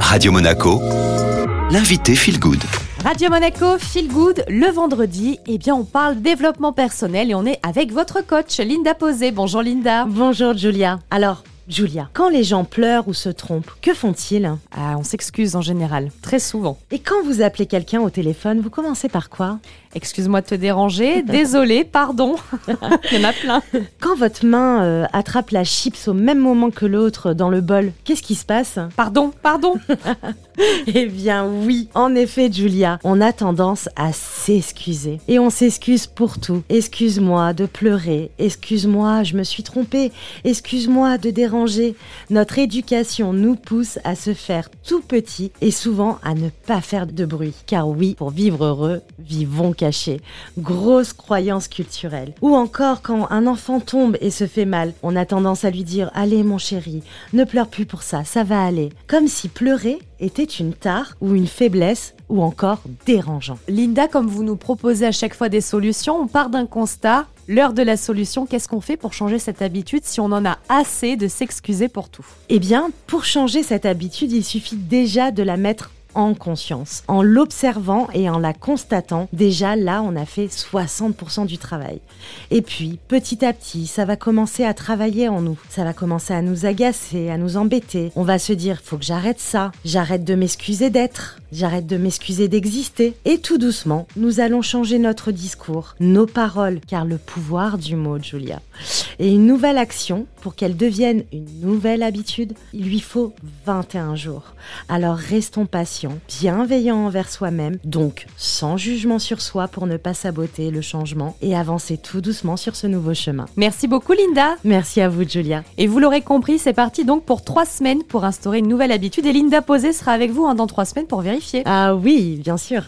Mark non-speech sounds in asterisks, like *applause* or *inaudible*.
Radio Monaco, l'invité Feel Good. Radio Monaco, Feel Good, le vendredi, eh bien on parle développement personnel et on est avec votre coach Linda Posé. Bonjour Linda. Bonjour Julia. Alors, Julia, quand les gens pleurent ou se trompent, que font-ils? Ah, on s'excuse en général, très souvent. Et quand vous appelez quelqu'un au téléphone, vous commencez par quoi? Excuse-moi de te déranger, désolé, pardon. *laughs* Il y en a plein. Quand votre main euh, attrape la chips au même moment que l'autre dans le bol, qu'est-ce qui se passe? Pardon, pardon. *laughs* *laughs* Eh bien oui, en effet Julia, on a tendance à s'excuser. Et on s'excuse pour tout. Excuse-moi de pleurer, excuse-moi, je me suis trompée, excuse-moi de déranger. Notre éducation nous pousse à se faire tout petit et souvent à ne pas faire de bruit. Car oui, pour vivre heureux, vivons cachés. Grosse croyance culturelle. Ou encore quand un enfant tombe et se fait mal, on a tendance à lui dire Allez mon chéri, ne pleure plus pour ça, ça va aller. Comme si pleurer était une tare ou une faiblesse ou encore dérangeant. Linda, comme vous nous proposez à chaque fois des solutions, on part d'un constat. L'heure de la solution, qu'est-ce qu'on fait pour changer cette habitude si on en a assez de s'excuser pour tout? Eh bien, pour changer cette habitude, il suffit déjà de la mettre en conscience. En l'observant et en la constatant, déjà là, on a fait 60% du travail. Et puis, petit à petit, ça va commencer à travailler en nous. Ça va commencer à nous agacer, à nous embêter. On va se dire, faut que j'arrête ça. J'arrête de m'excuser d'être. J'arrête de m'excuser d'exister. Et tout doucement, nous allons changer notre discours, nos paroles, car le pouvoir du mot, Julia. Et une nouvelle action, pour qu'elle devienne une nouvelle habitude, il lui faut 21 jours. Alors restons patients, bienveillants envers soi-même, donc sans jugement sur soi pour ne pas saboter le changement et avancer tout doucement sur ce nouveau chemin. Merci beaucoup Linda. Merci à vous, Julia. Et vous l'aurez compris, c'est parti donc pour trois semaines pour instaurer une nouvelle habitude. Et Linda Posé sera avec vous hein, dans trois semaines pour vérifier. Ah oui, bien sûr.